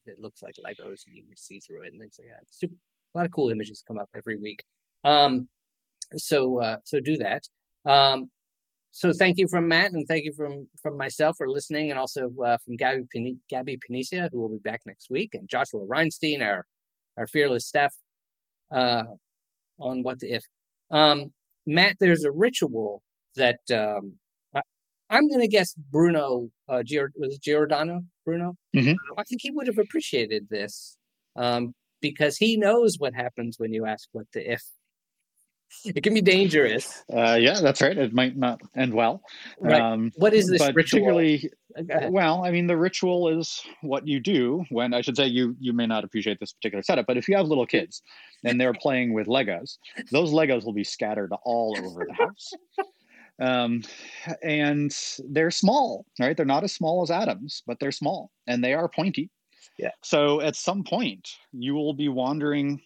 It looks like Legos and you can see through it and things like that. Super, a lot of cool images come up every week. Um, so uh, so do that. Um, so thank you from Matt and thank you from from myself for listening, and also uh, from Gabby Pini- Gabby Panicia, who will be back next week, and Joshua Reinstein, our our fearless staff uh, on what the if. Um, Matt, there's a ritual that um, I, I'm going to guess Bruno uh, Gior- was it Giordano Bruno. Mhm. I think he would have appreciated this um, because he knows what happens when you ask what the if. [laughs] It can be dangerous. Uh, yeah, that's right. It might not end well. Right. Um, What is this ritual? particularly Uh. Well, I mean, the ritual is what you do when I should say you you may not appreciate this particular setup, but if you have little kids and they're playing with Legos, those Legos will be scattered all over the house. Um, and they're small, right? They're not as small as atoms, but they're small and they are pointy. Yeah. So at some point, you will be wandering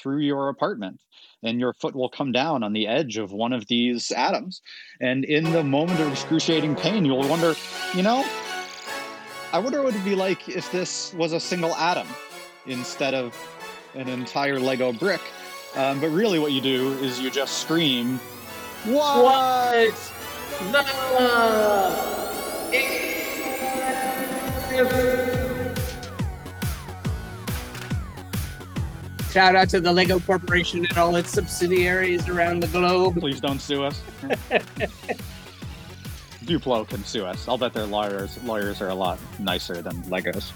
through your apartment and your foot will come down on the edge of one of these atoms. And in the moment of excruciating pain, you'll wonder, you know, I wonder what it'd be like if this was a single atom instead of an entire Lego brick. Um, but really, what you do is you just scream, What? What? The Shout out to the Lego Corporation and all its subsidiaries around the globe. Please don't sue us. [laughs] Duplo can sue us. I'll bet their lawyers lawyers are a lot nicer than Legos.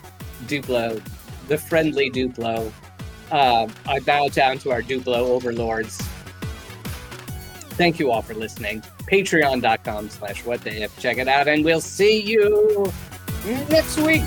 Duplo, the friendly Duplo. Uh, I bow down to our Duplo overlords. Thank you all for listening. Patreon.com slash what the if. Check it out, and we'll see you next week.